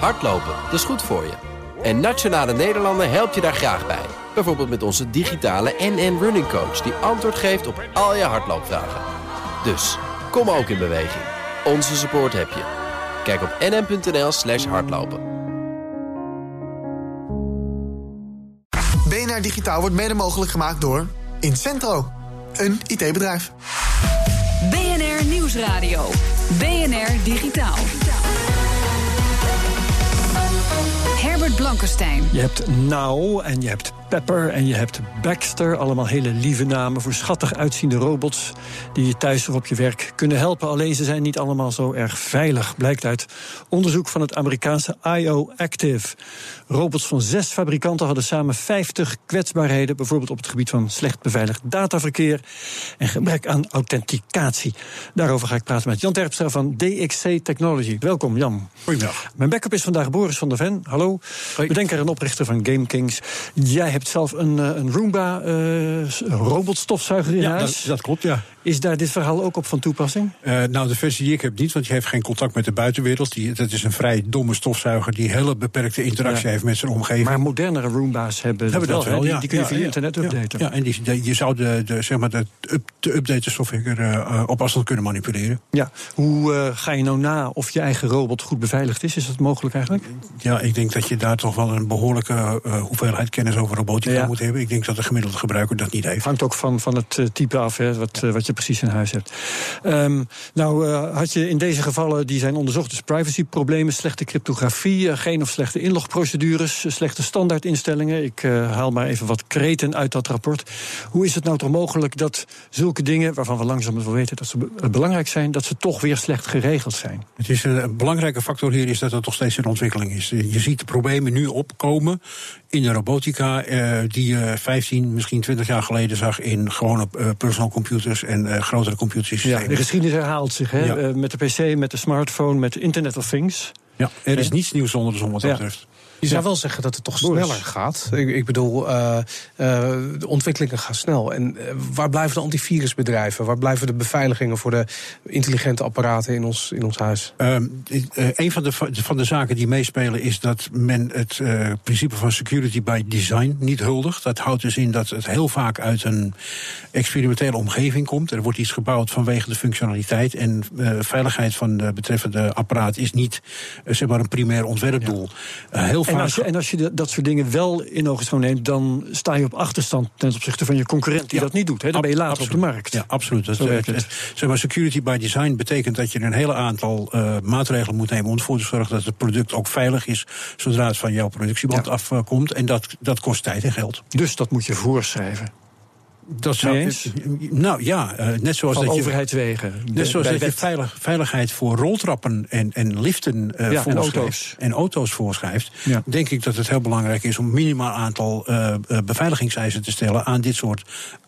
Hardlopen, dat is goed voor je. En Nationale Nederlanden helpt je daar graag bij. Bijvoorbeeld met onze digitale NN Running Coach... die antwoord geeft op al je hardloopvragen. Dus, kom ook in beweging. Onze support heb je. Kijk op nn.nl slash hardlopen. BNR Digitaal wordt mede mogelijk gemaakt door Incentro, een IT-bedrijf. BNR Nieuwsradio. BNR Digitaal. Herbert Blankenstein. Je hebt Now en je hebt Pepper en je hebt Baxter. Allemaal hele lieve namen voor schattig uitziende robots... die je thuis of op je werk kunnen helpen. Alleen ze zijn niet allemaal zo erg veilig. Blijkt uit onderzoek van het Amerikaanse IO Active. Robots van zes fabrikanten hadden samen 50 kwetsbaarheden... bijvoorbeeld op het gebied van slecht beveiligd dataverkeer... en gebrek aan authenticatie. Daarover ga ik praten met Jan Terpstra van DXC Technology. Welkom, Jan. Goedemiddag. Mijn backup is vandaag Boris van der Ven. Hallo. Bedenker en oprichter van GameKings. Jij hebt zelf een, eh, een Roomba uh, robotstofzuiger in Ja, huis. dat, dat klopt, ja. Is daar dit verhaal ook op van toepassing? Uh, nou, de versie die ik heb niet, want die heeft geen contact met de buitenwereld. Die, dat is een vrij domme stofzuiger die hele beperkte interactie Ja. heeft met zijn omgeving. Maar modernere Roomba's hebben, Hebben dat wel. ja. Die, kun je Ja, via internet updaten. Ja, en die, de- je zou de, de, zeg maar de, up, de update stofzuiger uh, op afstand kunnen manipuleren. Ja. Hoe eh, ga je nou na of je eigen robot goed beveiligd is? Is dat mogelijk eigenlijk? Ja, ik denk dat je daar toch wel een behoorlijke hoeveelheid kennis over robotica Ja. moet hebben. Ik denk dat de gemiddelde gebruiker dat niet heeft. Hangt ook van, van het eh, type af, hè, wat, eh, wat je precies in huis hebt. Ehm, nou, eh, had je in deze gevallen die zijn onderzocht, dus privacyproblemen, slechte cryptografie, geen of slechte inlogprocedures, slechte standaardinstellingen. Ik haal maar even wat kreten uit dat rapport. Hoe is het nou toch mogelijk dat zulke dingen, waarvan we langzaam wel weten dat ze be- belangrijk zijn, dat ze toch weer slecht geregeld zijn? Het is een, belangrijke factor hier is dat het nog steeds in ontwikkeling is. Je ziet de problemen nu opkomen in de robotica eh, die je 15, misschien 20 jaar geleden zag in gewone eh, personal computers en eh, grotere Ja, computersystemen. de geschiedenis herhaalt zich, hè? Ja. Eh, met de PC, met de smartphone, met Internet of Things. Ja, er is Ja. niets nieuws onder de zon wat dat Ja. betreft. Je zou wel zeggen dat het toch sneller gaat. Ik, ik bedoel, eh, eh, de ontwikkelingen gaan snel. En eh, waar blijven de antivirusbedrijven? Waar blijven de beveiligingen voor de intelligente apparaten in ons, in ons huis? Ehm, eh, een van de, van de zaken die meespelen is dat men het principe van security by design niet huldigt. Dat houdt dus in dat het heel vaak uit een experimentele omgeving komt. Er wordt iets gebouwd vanwege de functionaliteit. En veiligheid van de betreffende apparaat is niet zeg maar een primair ontwerpdoel. Heel En als je, en als je dat soort dingen wel in ogenschouw neemt, dan sta je op achterstand ten opzichte van je concurrent die Ja. dat niet doet. Hè? Dan ben je later op de markt. Ja, absoluut. Dat, eh, het. zeg maar, security by design betekent dat je een hele aantal eh, maatregelen moet nemen om ervoor te zorgen dat het product ook veilig is zodra het van jouw productieband Ja. afkomt. En dat, dat kost tijd en geld. Dus dat moet je voorschrijven. Dat Mee eens? Nou ja, eh, net zoals Van dat je. overheidswegen. Net zoals je veilig, veiligheid voor roltrappen en, en liften eh Ja, en auto's. en auto's voorschrijft. Ja. Denk ik dat het heel belangrijk is om een minimaal aantal eh, beveiligingseisen te stellen aan dit soort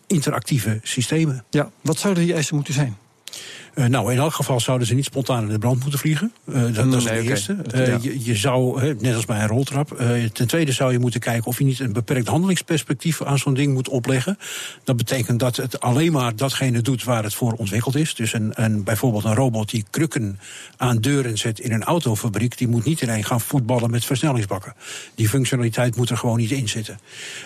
interactieve systemen. Ja, wat zouden die eisen moeten zijn? Eh, nou, in elk geval zouden ze niet spontaan in de brand moeten vliegen. Eh, dat, dat is Nee, de eerste. Eh, ja. je, je zou, net als bij een roltrap. ten tweede zou je moeten kijken of je niet een beperkt handelingsperspectief aan zo'n ding moet opleggen. Dat betekent dat het alleen maar datgene doet waar het voor ontwikkeld is. Dus een, een, bijvoorbeeld een robot die krukken aan deuren zet in een autofabriek, die moet niet ineens gaan voetballen met versnellingsbakken. Die functionaliteit moet er gewoon niet in zitten.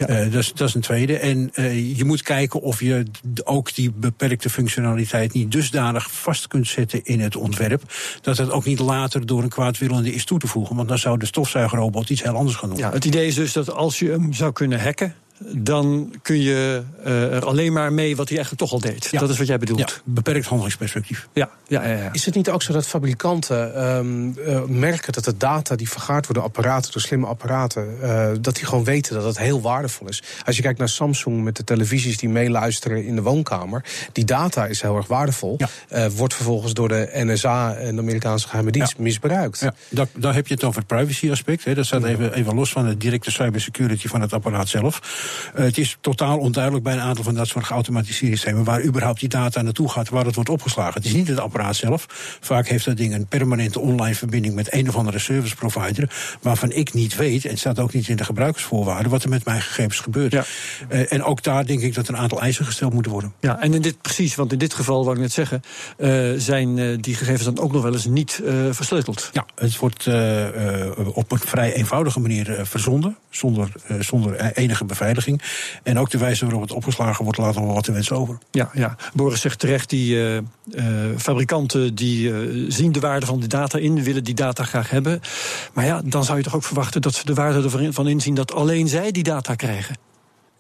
Dat, is, dat is een tweede. En je moet kijken of je ook die beperkte functionaliteit niet dusdanig vast kunt zetten in het ontwerp. Dat het ook niet later door een kwaadwillende is toe te voegen. Want dan zou de stofzuigerrobot iets heel anders gaan doen. Ja, het idee is dus dat als je hem zou kunnen hacken, dan kun je eh, er alleen maar mee wat hij eigenlijk toch al deed. Ja. Dat is wat jij bedoelt. Ja, beperkt handelingsperspectief. Ja, ja, ja. ja. Is het niet ook zo dat fabrikanten ehm, eh, merken dat de data die vergaard wordt door apparaten, door slimme apparaten, eh, dat die gewoon weten dat het heel waardevol is? Als je kijkt naar Samsung met de televisies die meeluisteren in de woonkamer, die data is heel erg waardevol. Ja. Eh, wordt vervolgens door de NSA en de Amerikaanse geheime dienst Ja. misbruikt. Ja, daar, daar heb je het over het privacy aspect. Hè. Dat staat even, even los van de directe cybersecurity van het apparaat zelf. Uh, het is totaal onduidelijk bij een aantal van dat soort geautomatiseerde systemen waar überhaupt die data naartoe gaat, waar het wordt opgeslagen. Het is niet het apparaat zelf. Vaak heeft dat ding een permanente online verbinding met een of andere service provider, waarvan ik niet weet, en het staat ook niet in de gebruikersvoorwaarden, wat er met mijn gegevens gebeurt. Ja. Uh, en ook daar denk ik dat een aantal eisen gesteld moeten worden. Ja, en in dit precies, want in dit geval, wou ik net zeggen, uh, zijn die gegevens dan ook nog wel eens niet versleuteld. Ja, het wordt op een vrij eenvoudige manier verzonden, zonder, zonder enige beveiliging. En ook de wijze waarop het opgeslagen wordt, laat nog wel wat te wensen over. Ja, ja. Boris zegt terecht, die uh, uh, fabrikanten die uh, zien de waarde van die data in, willen die data graag hebben. Maar ja, dan zou je toch ook verwachten dat ze de waarde ervan inzien dat alleen zij die data krijgen.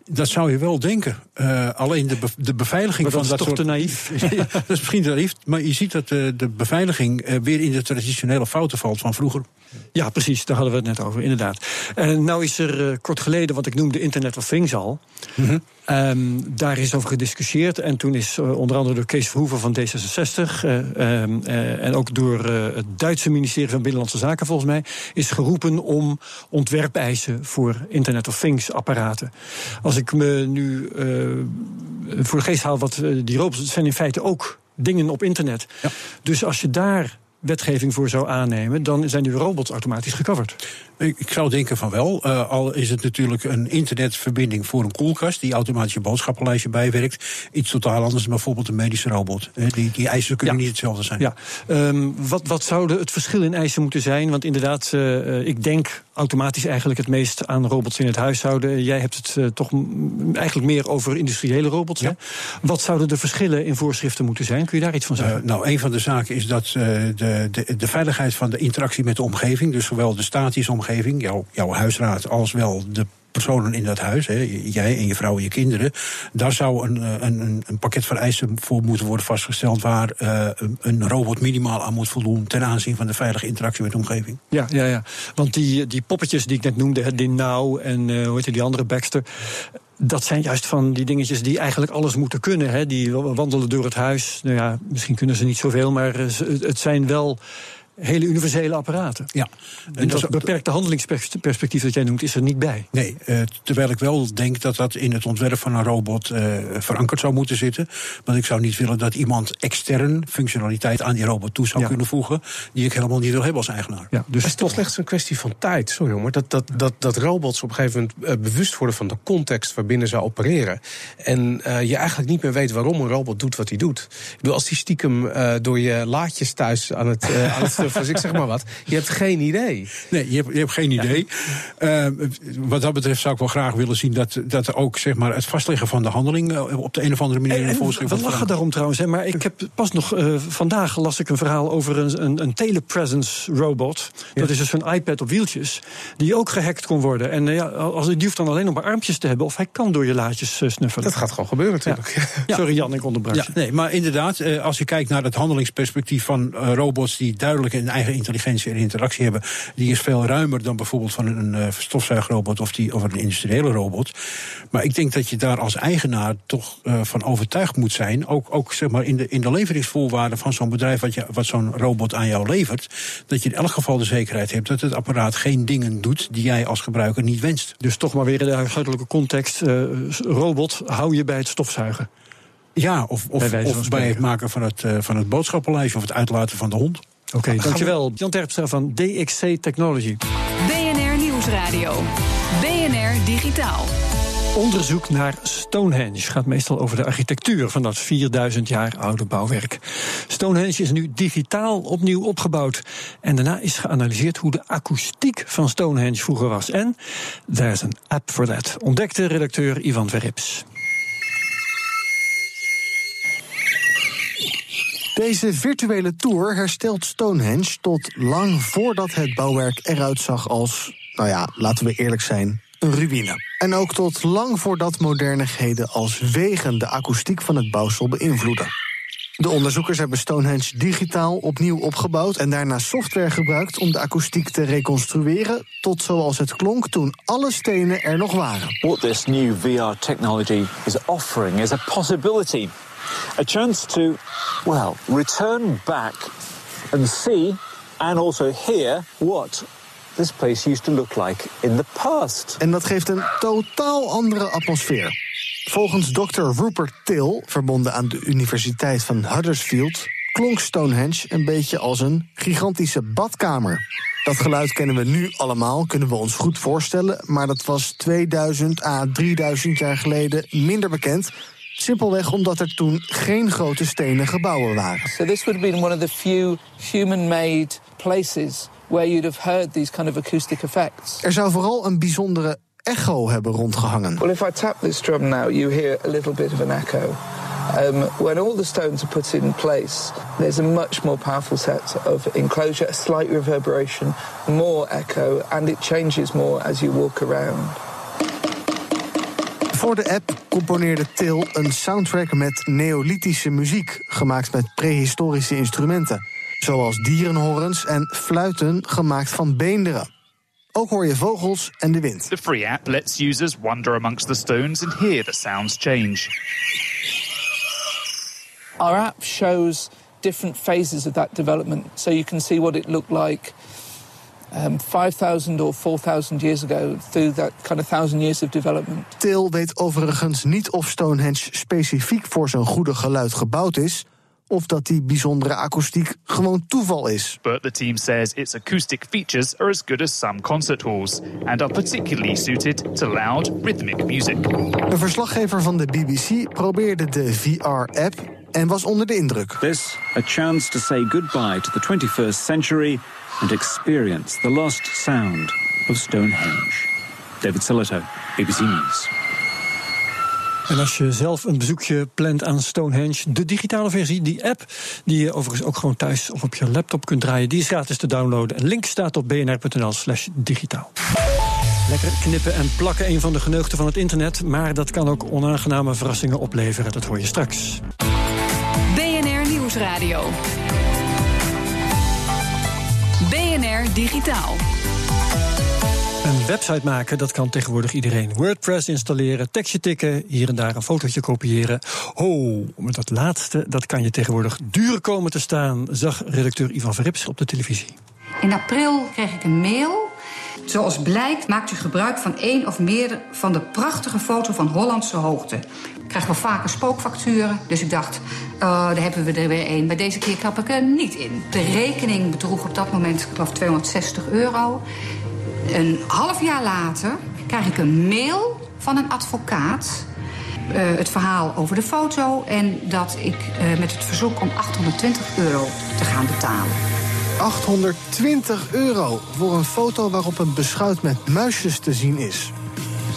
Dat zou je wel denken. Uh, alleen de, be de beveiliging maar dat van is dat toch te naïef? dat is misschien te naïef, maar je ziet dat de, de beveiliging uh, weer in de traditionele fouten valt van vroeger. Ja, precies, daar hadden we het net over, inderdaad. En nou is er kort geleden, want ik noemde Internet of Things al. Mm -hmm. um, daar is over gediscussieerd. En toen is uh, onder andere door Kees Verhoeven van D66... Uh, um, en ook door het Duitse ministerie van Binnenlandse Zaken volgens mij... is geroepen om ontwerpeisen voor Internet of Things apparaten. Als ik me nu voor de geest haal wat die robots... zijn in feite ook dingen op internet. Ja. Dus als je daar wetgeving voor zou aannemen, dan zijn die robots automatisch gecoverd. Ik zou denken van wel. Uh, al is het natuurlijk een internetverbinding voor een koelkast die automatisch je boodschappenlijstje bijwerkt. Iets totaal anders dan bijvoorbeeld een medische robot. Die, die eisen kunnen ja. niet hetzelfde zijn. Ja. Um, wat, wat zou het verschil in eisen moeten zijn? Want inderdaad, uh, ik denk automatisch eigenlijk het meest aan robots in het huishouden. Jij hebt het uh, toch eigenlijk meer over industriële robots. Ja. Hè? Wat zouden de verschillen in voorschriften moeten zijn? Kun je daar iets van zeggen? nou, een van de zaken is dat de, de, de veiligheid van de interactie met de omgeving, dus zowel de statische omgeving jouw, jouw huisraad, als wel de personen in dat huis, hè, jij en je vrouw en je kinderen, daar zou een, een, een pakket van eisen voor moeten worden vastgesteld waar uh, een robot minimaal aan moet voldoen ten aanzien van de veilige interactie met de omgeving. Ja, ja, ja. Want die, die poppetjes die ik net noemde, die Now en uh, hoe heet die andere Baxter. Dat zijn juist van die dingetjes die eigenlijk alles moeten kunnen. Hè. Die wandelen door het huis. Nou ja, misschien kunnen ze niet zoveel, maar het zijn wel hele universele apparaten. Ja. En dat, dat beperkte handelingsperspectief dat jij noemt, is er niet bij. Nee, uh, terwijl ik wel denk dat dat in het ontwerp van een robot uh, verankerd zou moeten zitten. Want ik zou niet willen dat iemand extern functionaliteit aan die robot toe zou ja. kunnen voegen. die ik helemaal niet wil hebben als eigenaar. Ja, dus het is toch slechts een kwestie van tijd. Sorry hoor, dat, dat, dat, dat robots op een gegeven moment uh, bewust worden van de context waarbinnen ze opereren. En je eigenlijk niet meer weet waarom een robot doet wat hij doet. Ik bedoel, als die stiekem door je laadjes thuis aan het, aan het of ik zeg maar wat. Je hebt geen idee. Nee, je hebt, je hebt geen idee. Ja. Uh, wat dat betreft zou ik wel graag willen zien dat, dat er ook zeg maar, het vastleggen van de handeling uh, op de een of andere manier in de voorschrift We lachen daarom trouwens, hè, maar ik heb pas nog uh, vandaag las ik een verhaal over een, een, een telepresence robot. Ja. Dat is dus een iPad op wieltjes, die ook gehackt kon worden. En ja, als, die hoeft dan alleen nog maar armpjes te hebben, of hij kan door je laadjes snuffelen. Dat gaat gewoon gebeuren natuurlijk. Ja. Sorry Jan, ik onderbrak ja, Nee, maar inderdaad, als je kijkt naar het handelingsperspectief van robots die duidelijk een eigen intelligentie en interactie hebben, die is veel ruimer dan bijvoorbeeld van een uh, stofzuigrobot of, die, of een industriële robot. Maar ik denk dat je daar als eigenaar toch uh, van overtuigd moet zijn, ook, ook zeg maar in, de, in de leveringsvoorwaarden van zo'n bedrijf wat, je, wat zo'n robot aan jou levert, dat je in elk geval de zekerheid hebt dat het apparaat geen dingen doet die jij als gebruiker niet wenst. Dus toch maar weer in de huishoudelijke context, uh, robot, hou je bij het stofzuigen. Ja, of, of, bij, of bij het maken van het, uh, van het boodschappenlijstje of het uitlaten van de hond. Oké, okay, dankjewel. Jan Terpstra van DXC Technology. BNR Nieuwsradio. BNR Digitaal. Onderzoek naar Stonehenge gaat meestal over de architectuur van dat 4000 jaar oude bouwwerk. Stonehenge is nu digitaal opnieuw opgebouwd. En daarna is geanalyseerd hoe de akoestiek van Stonehenge vroeger was. En there's een app for that, ontdekte redacteur Ivan Verrips. Deze virtuele tour herstelt Stonehenge tot lang voordat het bouwwerk eruit zag als, nou ja, laten we eerlijk zijn, een ruïne. En ook tot lang voordat modernigheden als wegen de akoestiek van het bouwsel beïnvloeden. De onderzoekers hebben Stonehenge digitaal opnieuw opgebouwd en daarna software gebruikt om de akoestiek te reconstrueren tot zoals het klonk toen alle stenen er nog waren. What this new VR technology is offering is a possibility a chance to, well, return back and see and also hear what this place used to look like in the past. En dat geeft een totaal andere atmosfeer. Volgens Dr. Rupert Till, verbonden aan de Universiteit van Huddersfield, klonk Stonehenge een beetje als een gigantische badkamer. Dat geluid kennen we nu allemaal, kunnen we ons goed voorstellen, maar dat was 2000 à 3000 jaar geleden minder bekend. Simpelweg omdat er toen geen grote stenen gebouwen waren. So this would have been one of the few human-made places where you'd have heard these kind of acoustic effects. Er zou vooral een bijzondere echo hebben rondgehangen. Well, if I tap this drum now, you hear a little bit of an echo. Um, when all the stones are put in place, there's a much more powerful set of enclosure, a slight reverberation, more echo, and it changes more as you walk around. Voor de app componeerde Til een soundtrack met neolithische muziek, gemaakt met prehistorische instrumenten, zoals dierenhorens en fluiten gemaakt van beenderen. Ook hoor je vogels en de wind. The free app lets users wander amongst the stones and hear the sounds change. Our app shows different phases of that development, so you can see what it looked like um, 5,000 or 4,000 years ago through that kind of thousand years of development. Til weet overigens niet of Stonehenge specifiek voor zijn goede geluid gebouwd is, of dat die bijzondere akoestiek gewoon toeval is. But the team says its acoustic features are as good as some concert halls and are particularly suited to loud, rhythmic music. Een verslaggever van de BBC probeerde de VR-app en was onder de indruk. This, a chance to say goodbye to the 21st century and experience the lost sound of Stonehenge. David Sillito, BBC News. En als je zelf een bezoekje plant aan Stonehenge, de digitale versie, die app, die je overigens ook gewoon thuis of op je laptop kunt draaien, die is gratis te downloaden. Een link staat op bnr.nl/slash digitaal. Lekker knippen en plakken, een van de geneugten van het internet, maar dat kan ook onaangename verrassingen opleveren. Dat hoor je straks. BNR Nieuwsradio. BNR Digitaal. Een website maken, dat kan tegenwoordig iedereen. WordPress installeren, tekstje tikken, hier en daar een fotootje kopiëren. Oh, met dat laatste, dat kan je tegenwoordig duur komen te staan, zag redacteur Ivan Verrips op de televisie. In april kreeg ik een mail. Zoals blijkt maakt u gebruik van één of meer van de prachtige foto van Hollandse hoogte. Ik krijg wel vaker spookfacturen, dus ik dacht, uh, daar hebben we er weer één. Maar deze keer klap ik er niet in. De rekening bedroeg op dat moment, ik geloof 260 euro. Een half jaar later krijg ik een mail van een advocaat. Uh, het verhaal over de foto en dat ik uh, met het verzoek om 820 euro te gaan betalen. 820 euro voor een foto waarop een beschuit met muisjes te zien is.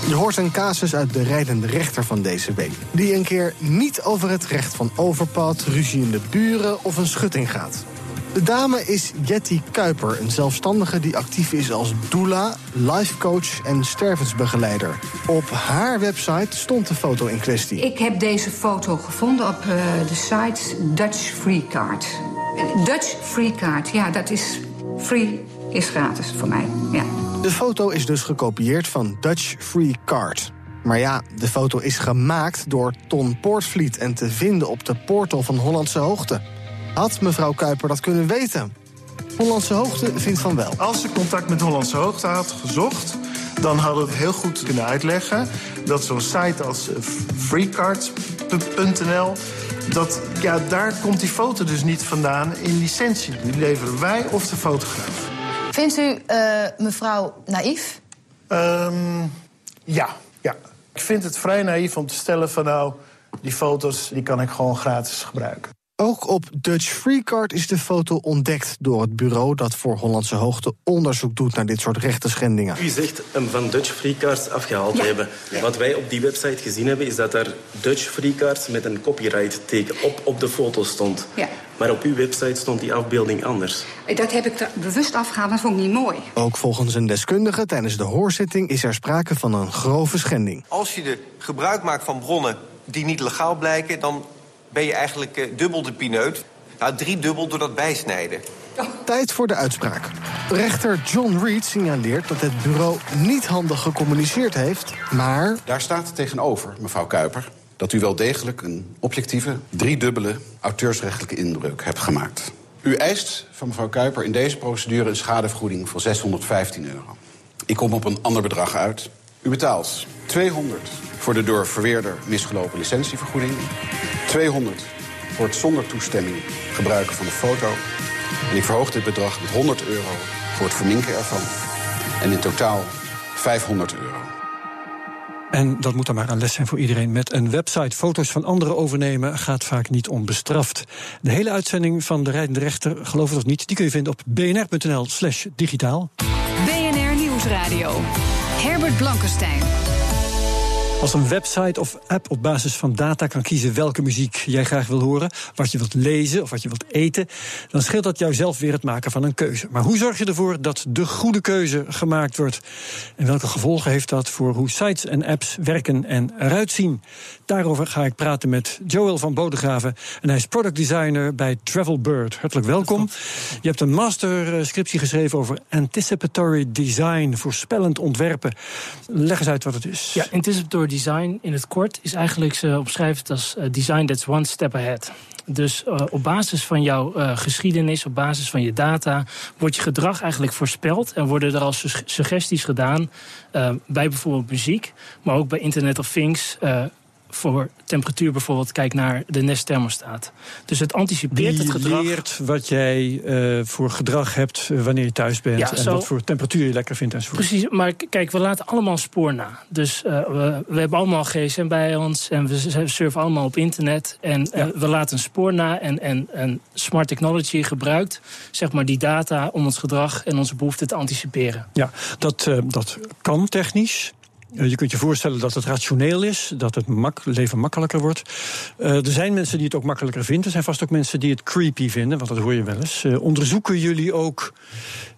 Je hoort een casus uit de rijdende rechter van deze week. Die een keer niet over het recht van overpad, ruzie in de buren of een schutting gaat. De dame is Jetty Kuiper, een zelfstandige die actief is als doula, lifecoach en stervensbegeleider. Op haar website stond de foto in kwestie. Ik heb deze foto gevonden op uh, de site Dutch Free Card. Dutch Free Card, ja, dat is free is gratis voor mij. Ja. De foto is dus gekopieerd van Dutch Free Card. Maar ja, de foto is gemaakt door Ton Poortvliet en te vinden op de portal van Hollandse Hoogte. Had mevrouw Kuiper dat kunnen weten? Hollandse Hoogte vindt van wel. Als ze contact met Hollandse Hoogte had gezocht, dan hadden we het heel goed kunnen uitleggen dat zo'n site als dat ja, daar komt die foto dus niet vandaan in licentie. Die leveren wij of de fotograaf. Vindt u uh, mevrouw naïef? Um, ja, ja. Ik vind het vrij naïef om te stellen van nou, die foto's die kan ik gewoon gratis gebruiken. Ook op Dutch Freecard is de foto ontdekt door het bureau dat voor Hollandse Hoogte onderzoek doet naar dit soort rechtenschendingen. U zegt hem van Dutch Freecards afgehaald ja. hebben. Ja. Wat wij op die website gezien hebben is dat er Dutch Freecards met een copyright teken op, op de foto stond. Ja. Maar op uw website stond die afbeelding anders. Dat heb ik bewust afgehaald, dat vond ik niet mooi. Ook volgens een deskundige tijdens de hoorzitting is er sprake van een grove schending. Als je er gebruik maakt van bronnen die niet legaal blijken, dan ben je eigenlijk uh, dubbel de pineut. Nou, driedubbel door dat bijsnijden. Tijd voor de uitspraak. Rechter John Reed signaleert dat het bureau niet handig gecommuniceerd heeft, maar... Daar staat tegenover, mevrouw Kuiper, dat u wel degelijk een objectieve, driedubbele auteursrechtelijke inbreuk hebt gemaakt. U eist van mevrouw Kuiper in deze procedure een schadevergoeding van 615 euro. Ik kom op een ander bedrag uit. U betaalt 200 voor de door verweerder misgelopen licentievergoeding. 200 voor het zonder toestemming gebruiken van de foto. En ik verhoog dit bedrag met 100 euro voor het verminken ervan. En in totaal 500 euro. En dat moet dan maar een les zijn voor iedereen. Met een website foto's van anderen overnemen gaat vaak niet onbestraft. De hele uitzending van de Rijdende Rechter, geloof het of niet, die kun je vinden op bnr.nl/slash digitaal. BNR Nieuwsradio. Herbert Blankenstein. Als een website of app op basis van data kan kiezen welke muziek jij graag wil horen, wat je wilt lezen of wat je wilt eten, dan scheelt dat jou zelf weer het maken van een keuze. Maar hoe zorg je ervoor dat de goede keuze gemaakt wordt? En welke gevolgen heeft dat voor hoe sites en apps werken en eruit zien? Daarover ga ik praten met Joel van Bodegraven. En hij is product designer bij Travelbird. Hartelijk welkom. Je hebt een masterscriptie geschreven over anticipatory design, voorspellend ontwerpen. Leg eens uit wat het is. Ja, anticipatory design in het kort is eigenlijk, ze omschrijven het als uh, design that's one step ahead. Dus uh, op basis van jouw geschiedenis, op basis van je data, wordt je gedrag eigenlijk voorspeld en worden er al su suggesties gedaan bij bijvoorbeeld muziek, maar ook bij Internet of Things voor temperatuur bijvoorbeeld, kijk naar de Nest thermostaat. Dus het anticipeert Die het gedrag. leert wat jij uh, voor gedrag hebt wanneer je thuis bent Ja, en zo- wat voor temperatuur je lekker vindt enzovoort. Precies, maar kijk, we laten allemaal spoor na. Dus uh, we, we hebben allemaal gsm bij ons en we surfen allemaal op internet. En uh, we laten een spoor na en, en, en smart technology gebruikt zeg maar, die data om ons gedrag en onze behoeften te anticiperen. Ja, dat, dat kan technisch. Uh, je kunt je voorstellen dat het rationeel is, dat het mak leven makkelijker wordt. Uh, er zijn mensen die het ook makkelijker vinden. Er zijn vast ook mensen die het creepy vinden, want dat hoor je wel eens. Uh, onderzoeken jullie ook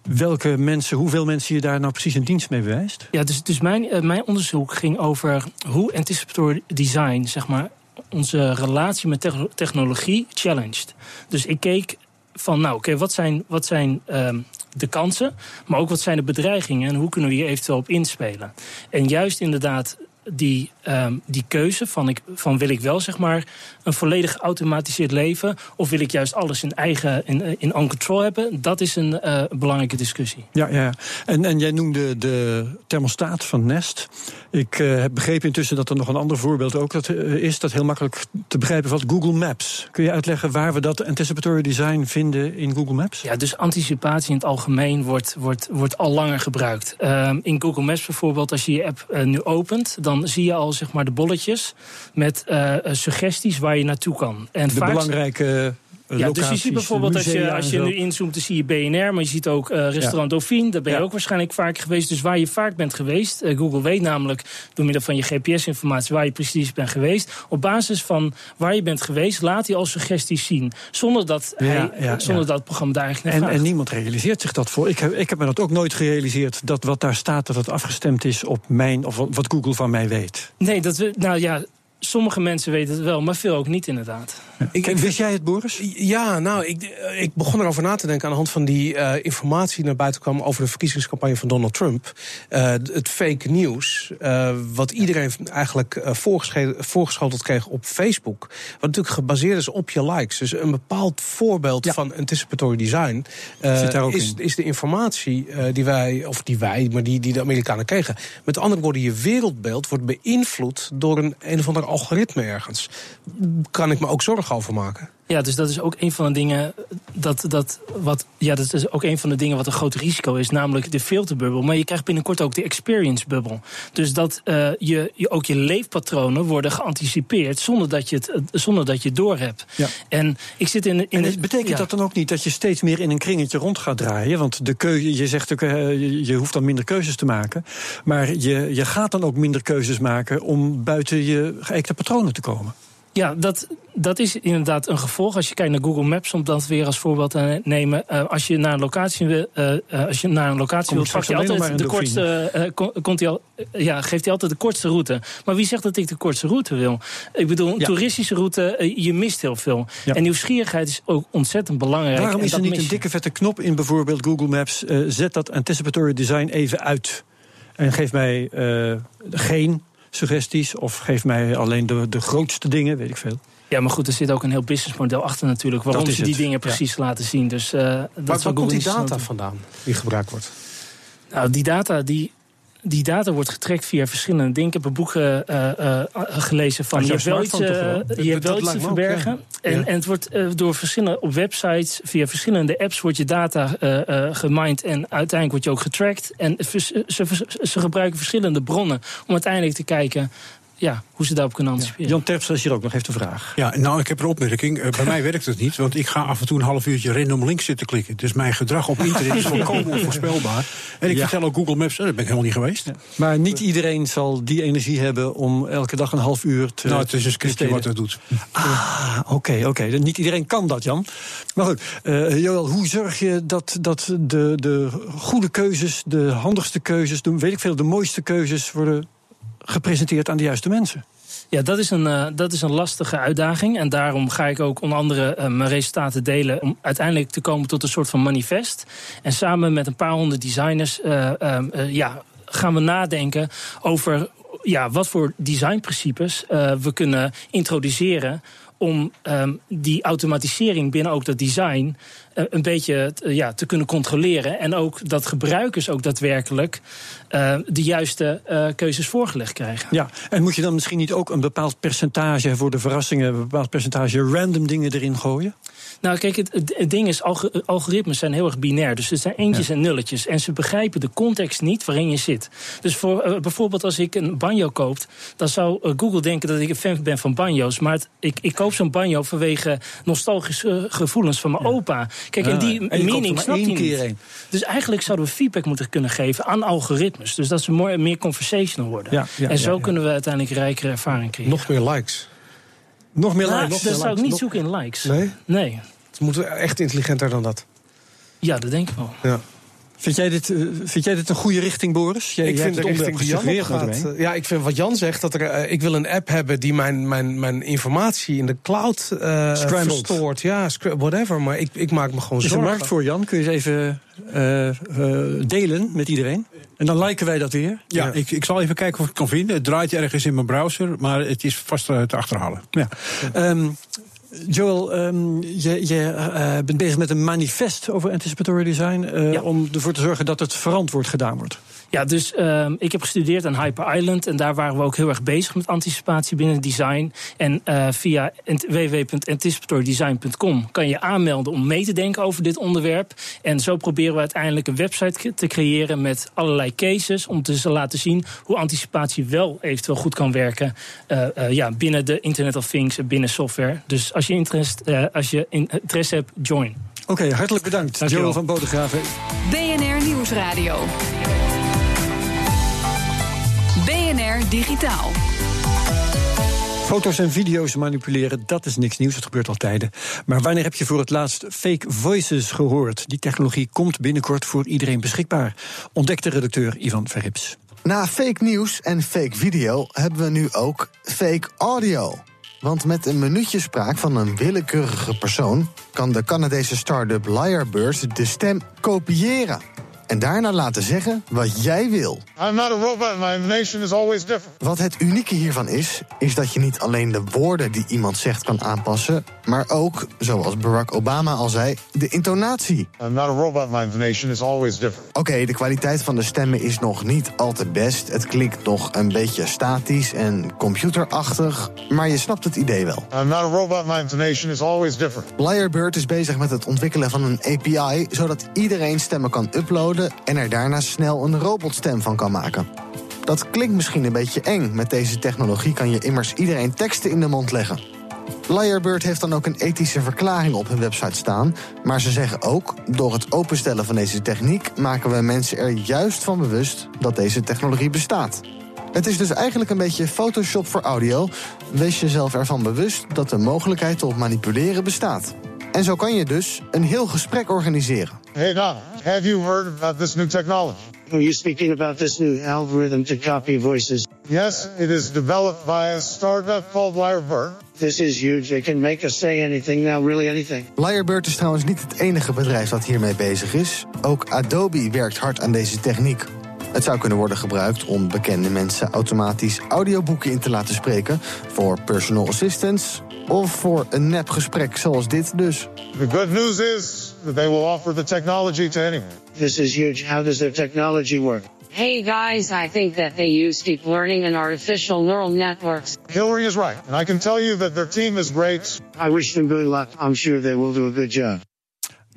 welke mensen, hoeveel mensen je daar nou precies een dienst mee bewijst? Ja, dus, dus mijn, mijn onderzoek ging over hoe anticipatory design, zeg maar, onze relatie met te technologie challenged. Dus ik keek van, nou oké, wat zijn, wat zijn um, de kansen, maar ook wat zijn de bedreigingen en hoe kunnen we hier eventueel op inspelen. En juist inderdaad die, um, die keuze van, ik, van wil ik wel zeg maar een volledig geautomatiseerd leven of wil ik juist alles in eigen in, in on control hebben, dat is een uh, belangrijke discussie. Ja, ja. En, en jij noemde de thermostaat van Nest. Ik uh, heb begrepen intussen dat er nog een ander voorbeeld ook dat, uh, is dat heel makkelijk te begrijpen valt. Google Maps. Kun je uitleggen waar we dat anticipatory design vinden in Google Maps? Ja, dus anticipatie in het algemeen wordt, wordt, wordt al langer gebruikt. Um, in Google Maps bijvoorbeeld, als je je app nu opent, dan zie je al zeg maar de bolletjes met uh, suggesties waar je naartoe kan. En de vaak... belangrijke ja, dus je ziet bijvoorbeeld als je, als je nu inzoomt, dan zie je BNR, maar je ziet ook uh, restaurant ja. Dauphine. Daar ben je ja. ook waarschijnlijk vaak geweest. Dus waar je vaak bent geweest, uh, Google weet namelijk door middel van je GPS-informatie waar je precies bent geweest. Op basis van waar je bent geweest, laat hij al suggesties zien. Zonder dat, hij, zonder dat het programma daar eigenlijk en, en niemand realiseert zich dat voor. Ik heb, ik heb me dat ook nooit gerealiseerd, dat wat daar staat, dat het afgestemd is op mijn, of wat Google van mij weet. Nee, dat we, nou ja, sommige mensen weten het wel, maar veel ook niet inderdaad. Ik, wist jij het, Boris? Ja, nou, ik, ik begon erover na te denken aan de hand van die uh, informatie die naar buiten kwam over de verkiezingscampagne van Donald Trump. Uh, het fake nieuws, uh, wat iedereen eigenlijk voorgeschoteld kreeg op Facebook. Wat natuurlijk gebaseerd is op je likes. Dus een bepaald voorbeeld ja. van anticipatory design is, is, de informatie die wij, of die wij, maar die, die de Amerikanen kregen. Met andere woorden, je wereldbeeld wordt beïnvloed door een een of ander algoritme ergens. Kan ik me ook zorgen over maken. Ja, dus dat is ook een van de dingen dat, dat wat ja, dat is ook een van de dingen wat een groot risico is, namelijk de filterbubbel. Maar je krijgt binnenkort ook de experience bubbel. Dus dat uh, je, je ook je leefpatronen worden geanticipeerd zonder dat je het zonder dat je het doorhebt. Ja. En ik zit in. in en betekent ja. dat dan ook niet dat je steeds meer in een kringetje rond gaat draaien? Want de keuze, je zegt ook, uh, je, je hoeft dan minder keuzes te maken, maar je, je gaat dan ook minder keuzes maken om buiten je geëikte patronen te komen. Ja, dat, dat is inderdaad een gevolg. Als je kijkt naar Google Maps, om dat weer als voorbeeld te nemen. Uh, als je naar een locatie, uh, uh, als je naar een locatie wilt, pakt hij altijd de kortste. komt hij al, ja, geeft hij altijd de kortste route. Maar wie zegt dat ik de kortste route wil? Ik bedoel, een ja. toeristische route, je mist heel veel. Ja. En nieuwsgierigheid is ook ontzettend belangrijk. Waarom is er niet een dikke vette knop in bijvoorbeeld Google Maps? zet dat anticipatory design even uit. En geef mij geen suggesties of geef mij alleen de, de grootste dingen, weet ik veel. Ja, maar goed, er zit ook een heel businessmodel achter natuurlijk... waarom ze die het, dingen ja. precies laten zien. Dus, uh, dat Waar, zou waar komt die data vandaan die gebruikt wordt? Nou, die data, die, die data wordt getrekt via verschillende dingen. Ik heb een boek eh, eh, eh, gelezen van... Je hebt wel iets, te ook, verbergen. ja. En, Ja. en het wordt door verschillende... op websites, via verschillende apps... wordt je data gemined en uiteindelijk wordt je ook getracked. En ze, ze gebruiken verschillende bronnen... om uiteindelijk te kijken ja, hoe ze daarop kunnen anticiperen. Jan Terpstra is hier ook nog heeft een vraag. Ja, nou, ik heb een opmerking. Eh, bij mij werkt het niet, want ik ga af en toe een half uurtje random links zitten klikken. Dus mijn gedrag op internet is volkomen onvoorspelbaar. En ik Ja. vertel ook Google Maps, daar ben ik helemaal niet geweest. Maar niet iedereen zal die energie hebben om elke dag een half uur te. Nou, het is een scriptje wat het doet. Ah, oké, oké. Niet iedereen kan dat, Jan. Maar goed, eh, Joël, hoe zorg je dat, dat de, de goede keuzes, de handigste keuzes, de, weet ik veel, de mooiste keuzes worden gepresenteerd aan de juiste mensen? Ja, dat is, een, eh, dat is een lastige uitdaging. En daarom ga ik ook onder andere eh, mijn resultaten delen. Om uiteindelijk te komen tot een soort van manifest. En samen met een paar honderd designers eh, ja, gaan we nadenken over ja, wat voor designprincipes we kunnen introduceren. Om ehm, die automatisering binnen ook dat design eh, een beetje eh, ja, te kunnen controleren. En ook dat gebruikers ook daadwerkelijk eh, de juiste keuzes voorgelegd krijgen. Ja, en moet je dan misschien niet ook een bepaald percentage voor de verrassingen, een bepaald percentage random dingen erin gooien? Nou, kijk, het, het- het ding is, alg- algoritmes zijn heel erg binair. Dus het zijn eentjes en nulletjes. En ze begrijpen de context niet waarin je zit. Dus voor, eh, bijvoorbeeld als ik een banjo koop... dan zou eh, Google denken dat ik een fan ben van banjo's. Maar het- ik, ik koop zo'n banjo vanwege nostalgische eh, gevoelens van mijn opa. Kijk, en die en meaning maar snapt één hij keer niet. één. Dus eigenlijk zouden we feedback moeten kunnen geven aan algoritmes. Dus dat ze meer conversational worden. Ja, ja, en zo ja, ja. kunnen we uiteindelijk rijkere ervaring creëren. Nog meer likes. Nog meer likes? dat Nog zou ik niet zoeken in likes. Nee? Nee. Ze moeten echt intelligenter dan dat. Ja, dat denk ik wel. Ja. Vind jij, dit, eh, vind jij dit een goede richting, Boris? Jij, ik jij vind de het richting die Jan gaat. eh, Ja, ik vind wat Jan zegt, dat er, eh, ik wil een app hebben die mijn, mijn, mijn informatie in de cloud eh Scrambled. verstoort. Ja, whatever. Maar ik, ik maak me gewoon Er is een zorgen. markt voor, Jan. Kun je eens even eh, eh, delen met iedereen? En dan liken wij dat weer. Ja, Ik, ik zal even kijken of ik het kan vinden. Het draait ergens in mijn browser, maar het is vast te achterhalen. Ja. Ehm, Joel, ehm, je, je eh, bent bezig met een manifest over anticipatory design. eh, Om ervoor te zorgen dat het verantwoord gedaan wordt. Ja, dus ehm, ik heb gestudeerd aan Hyper Island. En daar waren we ook heel erg bezig met anticipatie binnen design. En eh, via ant- www.anticipatorydesign.com kan je aanmelden om mee te denken over dit onderwerp. En zo proberen we uiteindelijk een website te creëren met allerlei cases. Om te laten zien hoe anticipatie wel eventueel goed kan werken. eh, eh, ja, binnen de Internet of Things, en binnen software. Dus als je interesse, eh, als je interesse hebt, join. Oké, hartelijk bedankt. Dankjewel. Joel van Bodegraven. BNR Nieuwsradio. Digitaal. Foto's en video's manipuleren, dat is niks nieuws. Het gebeurt al tijden. Maar wanneer heb je voor het laatst fake voices gehoord? Die technologie komt binnenkort voor iedereen beschikbaar. Ontdekte redacteur Ivan Verrips. Na fake nieuws en fake video hebben we nu ook fake audio. Want met een minuutje spraak van een willekeurige persoon kan de Canadese start-up de stem kopiëren. En daarna laten zeggen wat jij wil. I'm not a robot. My nation is always different. Wat het unieke hiervan is, is dat je niet alleen de woorden die iemand zegt kan aanpassen, maar ook, zoals Barack Obama al zei, de intonatie. I'm not a robot. My nation is always different. Oké, de kwaliteit van de stemmen is nog niet al te best. Het klinkt nog een beetje statisch en computerachtig, maar je snapt het idee wel. I'm not a robot. My nation is always different. Lyrebird is bezig met het ontwikkelen van een API, zodat iedereen stemmen kan uploaden en er daarna snel een robotstem van kan maken. Dat klinkt misschien een beetje eng. Met deze technologie kan je immers iedereen teksten in de mond leggen. Lyrebird heeft dan ook een ethische verklaring op hun website staan. Maar ze zeggen ook: door het openstellen van deze techniek maken we mensen er juist van bewust dat deze technologie bestaat. Het is dus eigenlijk een beetje Photoshop voor audio. Wees jezelf ervan bewust dat de mogelijkheid tot manipuleren bestaat. En zo kan je dus een heel gesprek organiseren. Hey, Donna, have you heard about this new technology? Are you speaking about this new algorithm to copy voices? Yes, it is developed by a startup called Lyrebird. This is huge. They can make us say anything now, really anything. Lyrebird is trouwens niet het enige bedrijf dat hiermee bezig is. Ook Adobe werkt hard aan deze techniek. Het zou kunnen worden gebruikt om bekende mensen automatisch audioboeken in te laten spreken. Voor personal assistants of voor een nepgesprek zoals dit dus. The good news is that they will offer the technology to anyone. This is huge. How does their technology work? Hey guys, I think that they use deep learning and artificial neural networks. Hillary is right, and I can tell you that their team is great. I wish them good luck. I'm sure they will do a good job.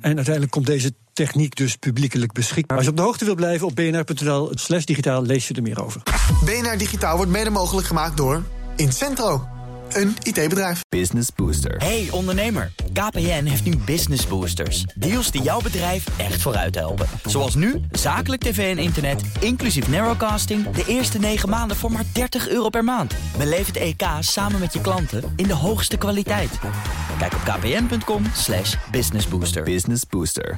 En uiteindelijk komt deze techniek dus publiekelijk beschikbaar. Als je op de hoogte wilt blijven op bnr.nl slash digitaal lees je er meer over. BNR Digitaal wordt mede mogelijk gemaakt door Incentro, een IT-bedrijf. Business Booster. Hey ondernemer, KPN heeft nu Business Boosters. Deals die jouw bedrijf echt vooruit helpen. Zoals nu, zakelijk tv en internet, inclusief narrowcasting... de eerste 9 maanden voor maar 30 euro per maand. Beleef het EK samen met je klanten in de hoogste kwaliteit. Kijk op kpn.com slash businessbooster. Business Booster.